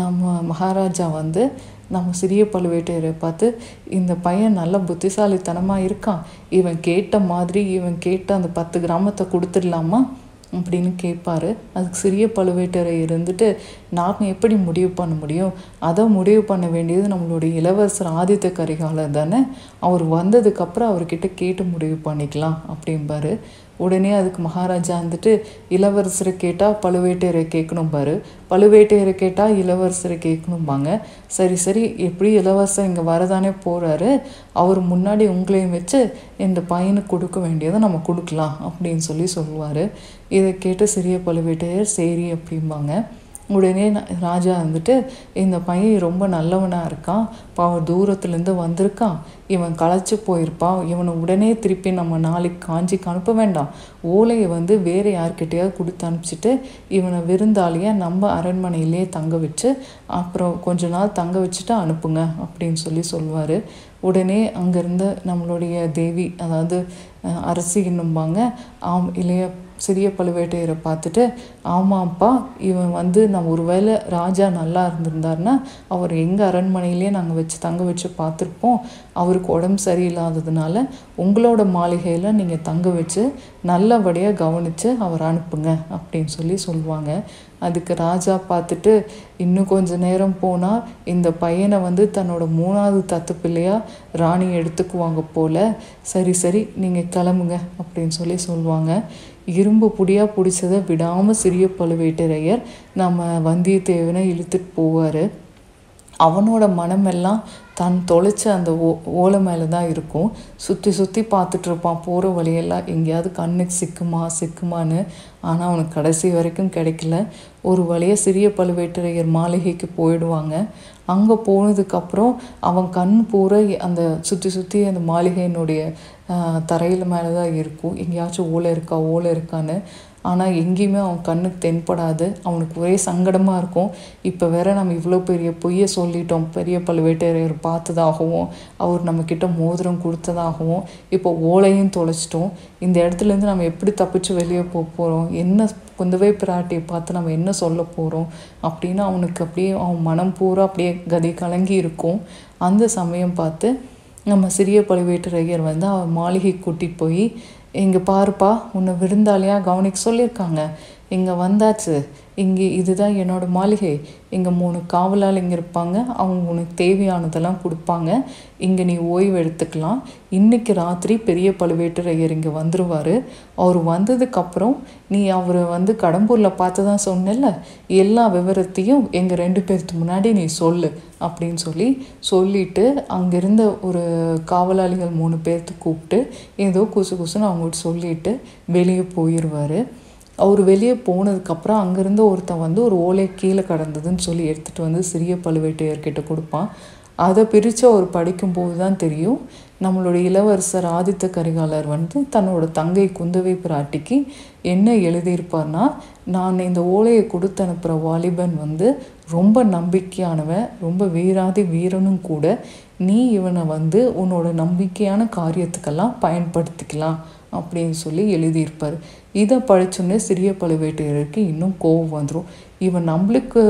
நம்ம மகாராஜா வந்து நம்ம சிறிய பழுவேட்டையரை பார்த்து இந்த பையன் நல்ல புத்திசாலித்தனமாக இருக்கான். இவன் கேட்ட மாதிரி இவன் கேட்ட அந்த பத்து கிராமத்தை கொடுத்துடலாமா? அப்படின்னு கேட்பார். அதுக்கு சிறிய பழுவேட்டரை இருந்துட்டு நாம் எப்படி முடிவு பண்ண முடியும்? அதை முடிவு பண்ண வேண்டியது நம்மளுடைய இளவரசர் ஆதித்த கரிகாலர் தானே? அவர் வந்ததுக்கப்புறம் அவர்கிட்ட கேட்டு முடிவு பண்ணிக்கலாம் அப்படிம்பாரு. உடனே அதுக்கு மகாராஜா வந்துட்டு இளவரசரை கேட்டால் பழுவேட்டையரை கேட்கணும் பாரு. பழுவேட்டையரை கேட்டால் இளவரசரை கேட்கணும்பாங்க. சரி சரி எப்படி இளவரசர் இங்கே வரதானே போகிறாரு அவர் முன்னாடி உங்களையும் வச்சு இந்த பையனுக்கு கொடுக்க வேண்டியதை நம்ம கொடுக்கலாம் அப்படின்னு சொல்லி சொல்லுவார். இதை கேட்டு சிறிய பழுவேட்டையர் சரி அப்படிம்பாங்க. உடனே ராஜா வந்துட்டு இந்த பையன் ரொம்ப நல்லவனாக இருக்கான். பாவம் தூரத்துலேருந்து வந்திருக்கான். இவன் களைச்சி போயிருப்பான் இவனை உடனே திருப்பி நம்ம நாளைக்கு காஞ்சிக்கு அனுப்ப வேண்டாம். ஓலையை வந்து வேறு யார்கிட்டயாவது கொடுத்து அனுப்பிச்சிட்டு இவனை விருந்தாளியாக நம்ம அரண்மனையிலே தங்க வச்சு அப்புறம் கொஞ்ச நாள் தங்க வச்சுட்டு அனுப்புங்க அப்படின்னு சொல்லி சொல்லுவார் உடனே அங்கேருந்து நம்மளுடைய தேவி அதாவது அரசி என்னும்பாங்க ஆம் இளைய சிறிய பழுவேட்டையரை பார்த்துட்டு ஆமாப்பா இவன் வந்து நம்ம ஒருவேளை ராஜா நல்லா இருந்திருந்தாருன்னா அவர் எங்கள் அரண்மனையிலே நாங்கள் வச்சு தங்க வச்சு பார்த்துருப்போம். அவருக்கு உடம்பு சரியில்லாததுனால உங்களோட மாளிகையில் நீங்கள் தங்க வச்சு நல்லபடியாக கவனித்து அவர் அனுப்புங்க அப்படின்னு சொல்லி சொல்லுவாங்க. அதுக்கு ராஜா பார்த்துட்டு இன்னும் கொஞ்ச நேரம் போனால் இந்த பையனை வந்து தன்னோட மூணாவது தத்து பிள்ளையாக ராணி எடுத்துக்குவாங்க போல. சரி சரி நீங்கள் கிளம்புங்க அப்படின்னு சொல்லி சொல்லுவாங்க. இரும்பு புடியாக பிடிச்சதை விடாமல் சிறிய பழுவேட்டரையர் நம்ம வந்தியத்தேவனை இழுத்துட்டு போவார். அவனோட மனமெல்லாம் தான் தொலைச்ச அந்த ஓ ஓலை மேலே தான் இருக்கும் சுற்றி சுற்றி பார்த்துட்ருப்பான் போகிற வழியெல்லாம் எங்கேயாவது கண்ணுக்கு சிக்குமா சிக்குமான்னு ஆனால் அவனுக்கு கடைசி வரைக்கும் கிடைக்கல. ஒரு வழியாக சிறிய பழுவேட்டரையர் மாளிகைக்கு போயிடுவாங்க. அங்கே போனதுக்கப்புறம் அவன் கண் பூரா அந்த சுற்றி சுற்றி அந்த மாளிகையினுடைய தரையில் மேலே தான் இருக்கும். எங்கேயாச்சும் ஓலை இருக்கா ஓலை இருக்கான்னு ஆனால் எங்கேயுமே அவன் கண்ணுக்கு தென்படாது. அவனுக்கு ஒரே சங்கடமாக இருக்கும். இப்போ வேற நம்ம இவ்வளோ பெரிய பொய்யை சொல்லிட்டோம். பெரிய பழுவேட்டரையர் பார்த்ததாகவும் அவர் நம்மக்கிட்ட மோதிரம் கொடுத்ததாகவும் இப்போ ஓலையும் தொலைச்சிட்டோம். இந்த இடத்துலேருந்து நம்ம எப்படி தப்பிச்சு வெளியே போக போகிறோம் என்ன குந்தவை பிராட்டியை பார்த்து நம்ம என்ன சொல்ல போகிறோம் அப்படின்னு அவனுக்கு அப்படியே அவன் மனம் பூரா அப்படியே கதி கலங்கி இருக்கும். அந்த சமயம் பார்த்து நம்ம சிறிய பழுவேட்டரையர் வந்து அவன் மாளிகை கூட்டிகிட்டு போய் இங்கே பாருப்பா உன்னை விருந்தாளியாக கவனிக்க சொல்லியிருக்காங்க. இங்கே வந்தாச்சு. இங்கே இதுதான் என்னோடய மாளிகை. இங்கே மூணு காவலாளிங்க இருப்பாங்க. அவங்க உனக்கு தேவையானதெல்லாம் கொடுப்பாங்க. இங்கே நீ ஓய்வு எடுத்துக்கலாம். இன்றைக்கி ராத்திரி பெரிய பழுவேட்டரையர் இங்கே வந்துடுவார் அவர் வந்ததுக்கப்புறம் நீ அவரை வந்து கடம்பூரில் பார்த்து தான் சொன்னல எல்லா விவரத்தையும் எங்கள் ரெண்டு பேர்த்து முன்னாடி நீ சொல்லு அப்படின்னு சொல்லி சொல்லிட்டு அங்கேருந்த ஒரு காவலாளிகள் மூணு பேர்த்து கூப்பிட்டு ஏதோ குசு குசுன்னு அவங்கள்ட்ட சொல்லிட்டு வெளியே போயிடுவார் அவர் வெளியே போனதுக்கப்புறம் அங்கேருந்து ஒருத்தன் வந்து ஒரு ஓலை கீழே கடந்ததுன்னு சொல்லி எடுத்துகிட்டு வந்து சிறிய பழுவேட்டையர்கிட்ட கொடுப்பான். அதை பிரித்து அவர் படிக்கும்போது தான் தெரியும். நம்மளுடைய இளவரசர் ஆதித்த கரிகாலர் வந்து தன்னோட தங்கை குந்தவை பிராட்டிக்கு என்ன எழுதியிருப்பார்னா நான் இந்த ஓலையை கொடுத்து அனுப்புகிற வாலிபன் வந்து ரொம்ப நம்பிக்கையானவன் ரொம்ப வீராதி வீரனும் கூட. நீ இவனை வந்து உன்னோட நம்பிக்கையான காரியத்துக்கெல்லாம் பயன்படுத்திக்கலாம் அப்படின்னு சொல்லி எழுதியிருப்பார். இதை படிச்சோன்னே சிறிய பழுவேட்டையருக்கு இன்னும் கோவம் வந்துடும் இவன் நம்மளுக்கு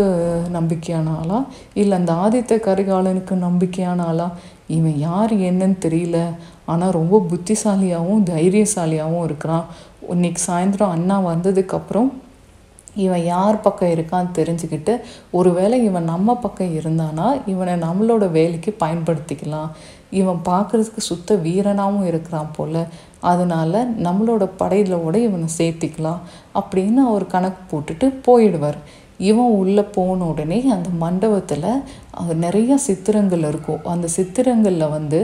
நம்பிக்கையான ஆளா? இல்லை அந்த ஆதித்த கரிகாலனுக்கு நம்பிக்கையான ஆளா? இவன் யார் என்னன்னு தெரியல. ஆனால் ரொம்ப புத்திசாலியாகவும் தைரியசாலியாகவும் இருக்கிறான். இன்னைக்கு சாயந்தரம் அண்ணா வந்ததுக்கப்புறம் இவன் யார் பக்கம் இருக்கான்னு தெரிஞ்சுக்கிட்டு ஒருவேளை இவன் நம்ம பக்கம் இருந்தானா இவனை நம்மளோட வேலைக்கு பயன்படுத்திக்கலாம். இவன் பார்க்குறதுக்கு சுத்த வீரனாகவும் இருக்கிறான் போல். அதனால் நம்மளோட படையில் கூட இவனை சேர்த்திக்கலாம் அப்படின்னு அவர் கணக்கு போட்டுட்டு போயிடுவார். இவன் உள்ளே போன உடனே அந்த மண்டபத்தில் நிறைய சித்திரங்கள் இருக்கும். அந்த சித்திரங்களில் வந்து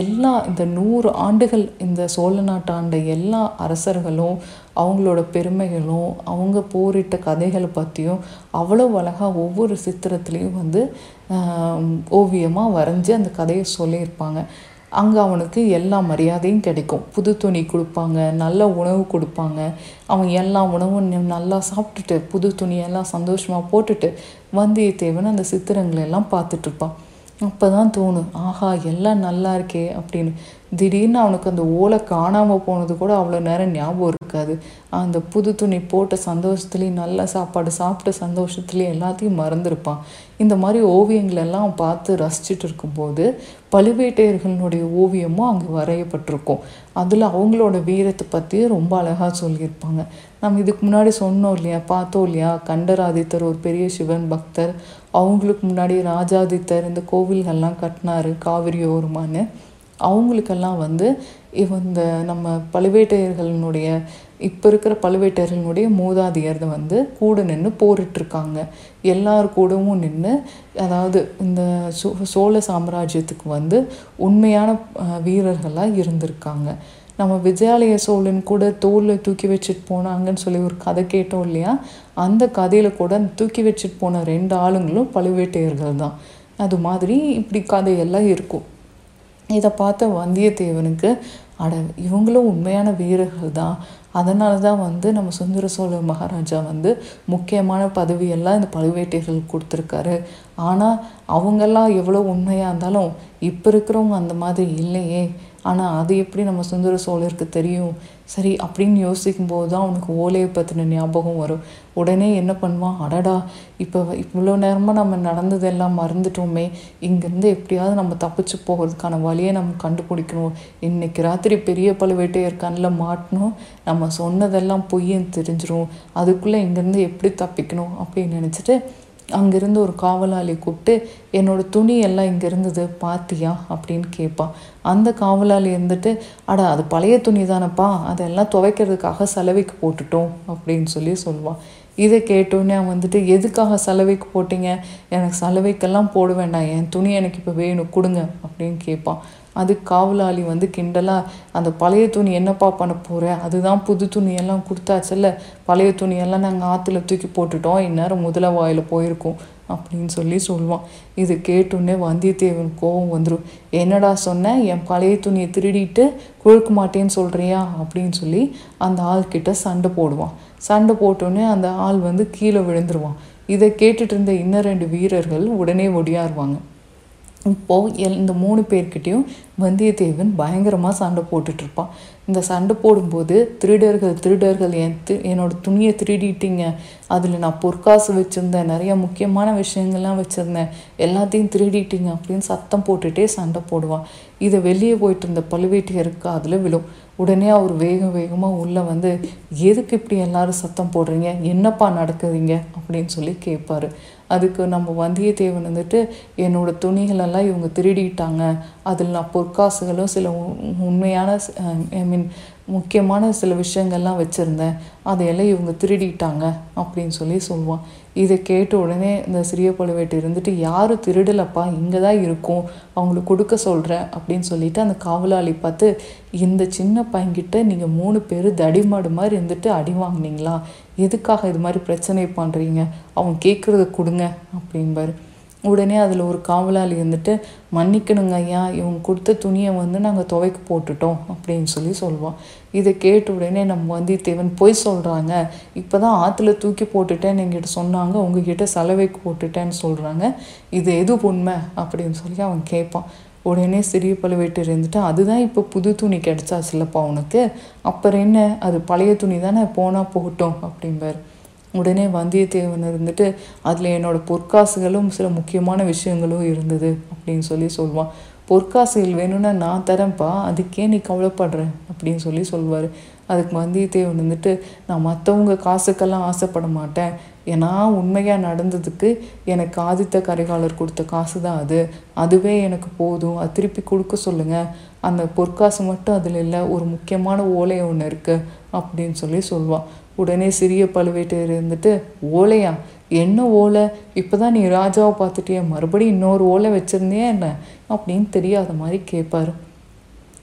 எல்லா இந்த நூறு ஆண்டுகள் இந்த சோழ நாட்டாண்ட எல்லா அரசர்களும் அவங்களோட பெருமைகளும் அவங்க போரிட்ட கதைகளை பற்றியும் அவ்வளோ அழகாக ஒவ்வொரு சித்திரத்துலேயும் வந்து ஓவியமாக வரைஞ்சி அந்த கதையை சொல்லியிருப்பாங்க. அங்கே அவனுக்கு எல்லா மரியாதையும் கிடைக்கும். புது துணி கொடுப்பாங்க நல்ல உணவு கொடுப்பாங்க. அவன் எல்லா உணவும் நல்லா சாப்பிட்டுட்டு புது துணியெல்லாம் சந்தோஷமாக போட்டுட்டு வந்தியத்தேவன் அந்த சித்திரங்களை எல்லாம் பார்த்துட்ருப்பான் அப்போ தான் தோணும். ஆஹா எல்லாம் நல்லா இருக்கே அப்படின்னு. திடீர்னு அவனுக்கு அந்த ஓலை காணாமல் போனது கூட அவ்வளோ நேரம் ஞாபகம் இருக்காது. அந்த புது துணி போட்ட சந்தோஷத்துலேயும் நல்ல சாப்பாடு சாப்பிட்ட சந்தோஷத்துலேயும் எல்லாத்தையும் மறந்துருப்பான். இந்த மாதிரி ஓவியங்களெல்லாம் அவன் பார்த்து ரசிச்சுட்டு இருக்கும்போது பழுவேட்டையர்களுடைய ஓவியமும் அங்கே வரையப்பட்டிருக்கும். அதில் அவங்களோட வீரத்தை பற்றி ரொம்ப அழகாக சொல்லியிருப்பாங்க. நம்ம இதுக்கு முன்னாடி சொன்னோம் இல்லையா பார்த்தோம் இல்லையா கண்டராதித்தர் ஒரு பெரிய சிவன் பக்தர் அவங்களுக்கு முன்னாடி ராஜாதித்தர் இந்த கோவில்கள்லாம் கட்டினாரு காவிரி ஓரமானு அவங்களுக்கெல்லாம் வந்து இந்த நம்ம பழுவேட்டையர்களினுடைய இப்போ இருக்கிற பழுவேட்டையர்களுடைய மூதாதையர் வந்து கூட நின்று போரிட்டுருக்காங்க. எல்லார் கூடவும் நின்று அதாவது இந்த சோ சோழ சாம்ராஜ்யத்துக்கு வந்து உண்மையான வீரர்களாக இருந்திருக்காங்க. நம்ம விஜயாலய சோழன் கூட தோலில் தூக்கி வச்சுட்டு போனாங்கன்னு சொல்லி ஒரு கதை கேட்டோம் இல்லையா? அந்த கதையில் கூட தூக்கி வச்சுட்டு போன ரெண்டு ஆளுங்களும் பழுவேட்டையர்கள் தான். அது மாதிரி இப்படி கதையெல்லாம் இருக்கும். இதை பார்த்த வந்தியத்தேவனுக்கு அட இவங்களும் உண்மையான வீரர்கள் தான். அதனால தான் வந்து நம்ம சுந்தர சோழ மகாராஜா வந்து முக்கியமான பதவியெல்லாம் இந்த பழுவேட்டையர்கள் கொடுத்துருக்காரு. ஆனால் அவங்கெல்லாம் எவ்வளோ உண்மையாக இருந்தாலும் இப்போ இருக்கிறவங்க அந்த மாதிரி இல்லையே. ஆனால் அது எப்படி நம்ம சுந்தர சோழருக்கு தெரியும்? சரி அப்படின்னு யோசிக்கும்போது தான் அவனுக்கு ஓலையை பற்றின ஞாபகம் வரும். உடனே என்ன பண்ணுவான்? அடடா இப்போ இவ்வளோ நேரமாக நம்ம நடந்ததெல்லாம் மறந்துட்டோமே. இங்கேருந்து எப்படியாவது நம்ம தப்பிச்சு போகிறதுக்கான வழியை நம்ம கண்டுபிடிக்கணும். இன்றைக்கி ராத்திரி பெரிய பழுவேட்டையர் கண்ணில் மாட்டணும் நம்ம சொன்னதெல்லாம் பொய்யன்னு தெரிஞ்சிடும் அதுக்குள்ளே இங்கேருந்து எப்படி தப்பிக்கணும் அப்படின்னு நினச்சிட்டு அங்கேருந்து ஒரு காவலாளி கூப்பிட்டு என்னோட துணி எல்லாம் இங்கே இருந்தது பாத்தியா? அப்படின்னு கேட்பான் அந்த காவலாளி இருந்துட்டு அட அது பழைய துணி தானப்பா அதெல்லாம் துவைக்கிறதுக்காக செலவைக்கு போட்டுட்டோம் அப்படின்னு சொல்லி சொல்லுவான் இதை கேட்டோன்னே அவன் வந்துட்டு எதுக்காக சலவைக்கு போட்டீங்க? எனக்கு சலவைக்கெல்லாம் போட வேண்டாம். என் துணி எனக்கு இப்போ வேணும். கொடுங்க. அப்படின்னு கேட்பான். அது காவலாளி வந்து கிண்டலாக அந்த பழைய துணி என்னப்பா பண்ண போகிற அதுதான் புது துணியெல்லாம் கொடுத்தாச்சுல்ல. பழைய துணியெல்லாம் நாங்கள் ஆற்றுல தூக்கி போட்டுட்டோம். இந்நேரம் முதல வாயில் போயிருக்கோம். அப்படின்னு சொல்லி சொல்லுவான். இது கேட்டோன்னே வந்தியத்தேவன் கோவம் வந்துடும் என்னடா சொன்னேன் என் பழைய துணியை திருடிட்டு கொழுக்க மாட்டேன்னு சொல்கிறியா அப்படின்னு சொல்லி அந்த ஆள்கிட்ட சண்டை போடுவான். சண்டை போட்டோன்னே அந்த ஆள் வந்து கீழே விழுந்துருவான். இதை கேட்டுட்டு இருந்த இன்னும் ரெண்டு வீரர்கள் உடனே ஒடியாருவாங்க. இப்போது எல் இந்த மூணு பேர்கிட்டையும் வந்தியத்தேவன் பயங்கரமாக சண்டை போட்டுட்ருப்பான் இந்த சண்டை போடும்போது திருடர்கள் திருடர்கள் என் தி என்னோடய துணியை திருடிட்டீங்க. அதில் நான் பொற்காசு வச்சுருந்தேன். நிறைய முக்கியமான விஷயங்கள்லாம் வச்சுருந்தேன். எல்லாத்தையும் திருடிட்டீங்க அப்படின்னு சத்தம் போட்டுகிட்டே சண்டை போடுவான். இதை வெளியே போயிட்டு இருந்த பழுவேட்டையருக்கு அதில் விழும். உடனே அவர் வேக வேகமாக உள்ளே வந்து எதுக்கு இப்படி எல்லாரும் சத்தம் போடுறீங்க? என்னப்பா நடக்குதுங்க அப்படின்னு சொல்லி கேட்பாரு அதுக்கு நம்ம வந்தியத்தேவன் வந்துட்டு என்னோட துணிகளெல்லாம் இவங்க திருடிட்டாங்க. அதில் நான் பொற்காசுகளும் சில உ- உண்மையான ஐ மீன் முக்கியமான சில விஷயங்கள்லாம் வச்சுருந்தேன். அதையெல்லாம் இவங்க திருடிட்டாங்க அப்படின்னு சொல்லி சொல்லுவான். இதை கேட்ட உடனே இந்த சிறிய பழுவேட்டை இருந்துட்டு யாரும் திருடலப்பா? இங்கே தான் இருக்கும். அவங்களுக்கு கொடுக்க சொல்கிறேன் அப்படின்னு சொல்லிட்டு அந்த காவலாளி பார்த்து இந்த சின்ன பையன்கிட்ட நீங்கள் மூணு பேர் தடிமாடு மாதிரி இருந்துட்டு அடி வாங்குனீங்களா? எதுக்காக இது மாதிரி பிரச்சனை பண்ணுறீங்க அவன் கேட்குறத கொடுங்க அப்படிம்பாரு. உடனே அதில் ஒரு காவலாளி இருந்துட்டு மன்னிக்கணுங்க ஐயா இவங்க கொடுத்த துணியை வந்து நாங்கள் துவைக்க போட்டுட்டோம் அப்படின்னு சொல்லி சொல்லுவான். இதை கேட்ட உடனே நம்ம வந்தியத்தேவன் பொய் சொல்கிறாங்க இப்போ தான் ஆற்றுல தூக்கி போட்டுட்டேன்னு எங்கிட்ட சொன்னாங்க. உங்ககிட்ட சலவைக்கு போட்டுட்டேன்னு சொல்கிறாங்க இது எது உண்மை? அப்படின்னு சொல்லி அவன் கேட்பான் உடனே சிறிய பழுவேட்டு இருந்துட்டு அதுதான் இப்போ புது துணி கிடைச்சாச்சுல்லப்பா உனக்கு? அப்புறம் என்ன? அது பழைய துணி தானே? போனால் போகட்டும் அப்படிம்பார். உடனே வந்தியத்தேவன் இருந்துட்டு அதில் என்னோடய பொற்காசுகளும் சில முக்கியமான விஷயங்களும் இருந்தது அப்படின்னு சொல்லி சொல்லுவான் பொற்காசுகள் வேணும்னா நான் தரேன்ப்பா அதுக்கே நீ கவலைப்படுற அப்படின்னு சொல்லி சொல்லுவார் அதுக்கு வந்தியத்தேவன் வந்துட்டு நான் மற்றவங்க காசுக்கெல்லாம் ஆசைப்பட மாட்டேன். ஏன்னா உண்மையாக நடந்ததுக்கு எனக்கு ஆதித்த கரிகாலர் கொடுத்த காசு தான் அது. அதுவே எனக்கு போதும். அது திருப்பி கொடுக்க சொல்லுங்கள் அந்த பொற்காசு மட்டும் அதில் இல்லை ஒரு முக்கியமான ஓலை ஒன்று இருக்குது அப்படின்னு சொல்லி சொல்வான் உடனே சிறிய பழுவேட்டையர் இருந்துட்டு ஓலையா? என்ன ஓலை? இப்போ தான் நீ ராஜாவை பார்த்துட்டியே மறுபடியும் இன்னொரு ஓலை வச்சுருந்தியா என்ன? அப்படின்னு தெரியாத மாதிரி கேட்பாரு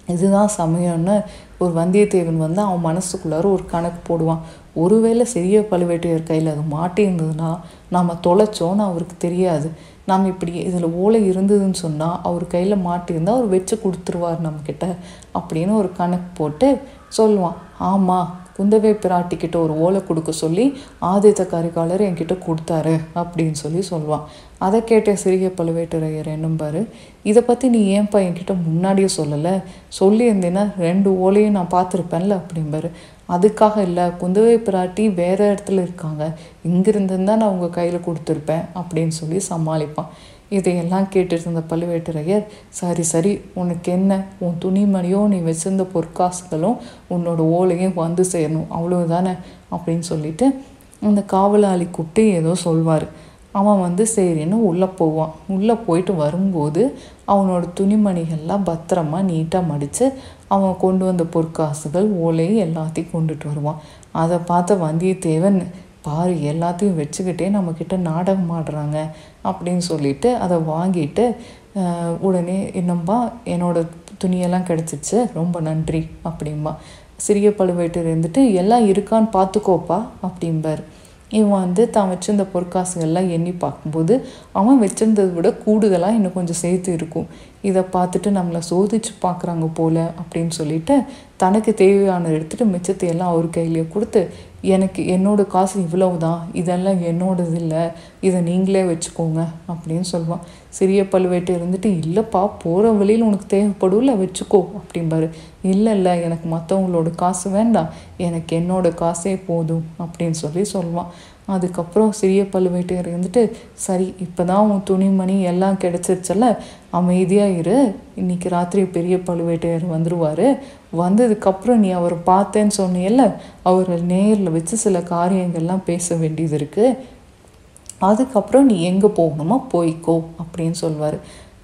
இதுதான் சமயம்னு ஒரு வந்தியத்தேவன் வந்து அவன் மனசுக்குள்ளார ஒரு கணக்கு போடுவான். ஒருவேளை சிறிய பழுவேட்டையர் கையில் அது மாட்டியிருந்ததுன்னா நாம் தொலைச்சோன்னு அவருக்கு தெரியாது. நாம் இப்படி இதில் ஓலை இருந்ததுன்னு சொன்னால் அவர் கையில் மாட்டியிருந்தால் அவர் வச்சு கொடுத்துருவார் நம்மக்கிட்ட அப்படின்னு ஒரு கணக்கு போட்டு சொல்லுவான். ஆமாம் குந்தவை பிராட்டிக்கிட்ட ஒரு ஓலை கொடுக்க சொல்லி ஆதித்த கரிகாலர் என்கிட்ட கொடுத்தாரு அப்படின்னு சொல்லி சொல்லுவான். அதை கேட்ட சிறிய பழுவேட்டரையர் என்னம்பாரு இதை பற்றி நீ ஏன்பா என்கிட்ட முன்னாடியே சொல்லலை? சொல்லியிருந்தேன்னா ரெண்டு ஓலையும் நான் பார்த்துருப்பேன்ல அப்படிம்பாரு. அதுக்காக இல்லை குந்தவை பிராட்டி வேறு இடத்துல இருக்காங்க. இங்கிருந்து தான் நான் உங்கள் கையில் கொடுத்துருப்பேன் அப்படின்னு சொல்லி சமாளிப்பான். இதையெல்லாம் கேட்டிருந்த பழுவேட்டரையர் சரி சரி உனக்கு என்ன? உன் துணிமணியோ நீ வச்சிருந்த பொற்காசுகளும் உன்னோட ஓலையும் வந்து சேரணும் அவ்வளவுதானே? அப்படின்னு சொல்லிட்டு அந்த காவலாளி கூப்பிட்டு ஏதோ சொல்வார். அவன் வந்து சரின்னு உள்ளே போவான். உள்ளே போயிட்டு வரும்போது அவனோட துணிமணிகள்லாம் பத்திரமா நீட்டாக மடித்து அவன் கொண்டு வந்த பொற்காசுகள் ஓலை எல்லாத்தையும் கொண்டுட்டு வருவான். அதை பார்த்த வந்தியத்தேவன் பாரு எல்லாத்தையும் வச்சுக்கிட்டே நம்மக்கிட்ட நாடகம் ஆடுறாங்க அப்படின்னு சொல்லிட்டு அதை வாங்கிட்டு உடனே என்னம்பா என்னோட துணியெல்லாம் கிடச்சிச்சு ரொம்ப நன்றி அப்படிம்பா. சிறிய பழுவேட்டர் இருந்துட்டு எல்லாம் இருக்கான்னு பார்த்துக்கோப்பா அப்படிம்பார். இவன் வந்து தான் வச்சிருந்த பொற்காசுகள்லாம் எண்ணி பார்க்கும்போது அவன் வச்சிருந்ததை விட கூடுதலாக இன்னும் கொஞ்சம் சேர்த்து இருக்கும். இதை பார்த்துட்டு நம்மளை சோதிச்சு பார்க்குறாங்க போல அப்படின்னு சொல்லிட்டு தனக்கு தேவையானதை எடுத்துட்டு மிச்சத்தை எல்லாம் அவர் கையிலேயே கொடுத்து எனக்கு என்னோடய காசு இவ்வளவு தான் இதெல்லாம் என்னோடது இல்லை இதை நீங்களே வச்சுக்கோங்க அப்படின்னு சொல்லுவான். சிறிய பழுவேட்டை இருந்துட்டு இல்லைப்பா போகிற வழியில் உனக்கு தேவைப்படும்ல வச்சுக்கோ அப்படிம்பாரு. இல்லை இல்லை எனக்கு மற்றவங்களோட காசு வேண்டாம் எனக்கு என்னோட காசே போதும் அப்படின்னு சொல்லி சொல்லுவான். அதுக்கப்புறம் சிறிய பழுவேட்டையர் இருந்துட்டு சரி இப்போ தான் உன் துணிமணி எல்லாம் கிடச்சிருச்சல்ல அமைதியாக இரு இன்னைக்கு ராத்திரி பெரிய பழுவேட்டையர் வந்துடுவார் வந்ததுக்கப்புறம் நீ அவர் பார்த்தேன்னு சொன்னியல்ல அவரை நேரில் வச்சு சில காரியங்கள்லாம் பேச வேண்டியது இருக்குது அதுக்கப்புறம் நீ எங்கே போகணுமோ போய்க்கோ அப்படின்னு சொல்வார்.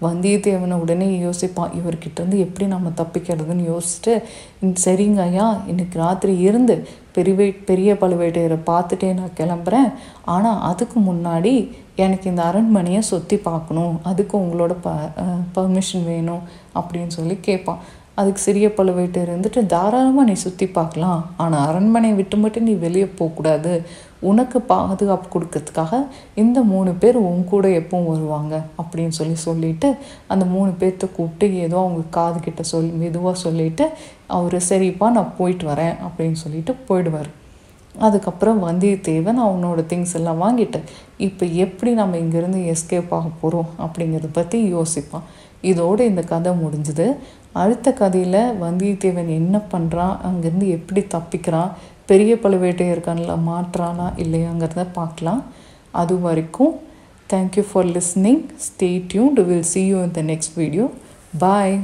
வந்தியத்தேவனை உடனே யோசிப்பான் இவர்கிட்டருந்து எப்படி நம்ம தப்பிக்கிறதுன்னு யோசிச்சுட்டு சரிங்க ஐயா இன்னைக்கு ராத்திரி இருந்து பெரிய பெரிய பழுவேட்டையரை பார்த்துட்டே நான் கிளம்புறேன். ஆனால் அதுக்கு முன்னாடி எனக்கு இந்த அரண்மனையை சுற்றி பார்க்கணும். அதுக்கு உங்களோட ப பர்மிஷன் வேணும் அப்படின்னு சொல்லி கேட்பான். அதுக்கு சிறிய பழுவேட்டர் இருந்துட்டு தாராளமாக நீ சுற்றி பார்க்கலாம். ஆனால் அரண்மனையை விட்டு மட்டும் நீ வெளியே போகக்கூடாது. உனக்கு பாதுகாப்பு கொடுக்கறதுக்காக இந்த மூணு பேர் உன் கூட எப்பவும் வருவாங்க அப்படின்னு சொல்லி சொல்லிட்டு அந்த மூணு பேர்த்த கூப்பிட்டு ஏதோ அவங்க காது கிட்ட மெதுவாக சொல்லிட்டு அவர் சரிப்பா நான் போயிட்டு வரேன் அப்படின்னு சொல்லிட்டு போயிடுவார். அதுக்கப்புறம் வந்தியத்தேவன் அவனோட திங்ஸ் எல்லாம் வாங்கிட்டு இப்போ எப்படி நம்ம இங்கேருந்து எஸ்கேப் ஆக போகிறோம் அப்படிங்கிறத பற்றி யோசிப்பான். இதோடு இந்த கதை முடிஞ்சுது. அடுத்த கதையில் வந்தியத்தேவன் என்ன பண்ணுறான் அங்கேருந்து எப்படி தப்பிக்கிறான்? பெரிய பழுவேட்டையர் மாற்றானா? இல்லையாங்கிறத பார்க்கலாம். அது வரைக்கும் thank you for listening stay tuned will see you in the next video bye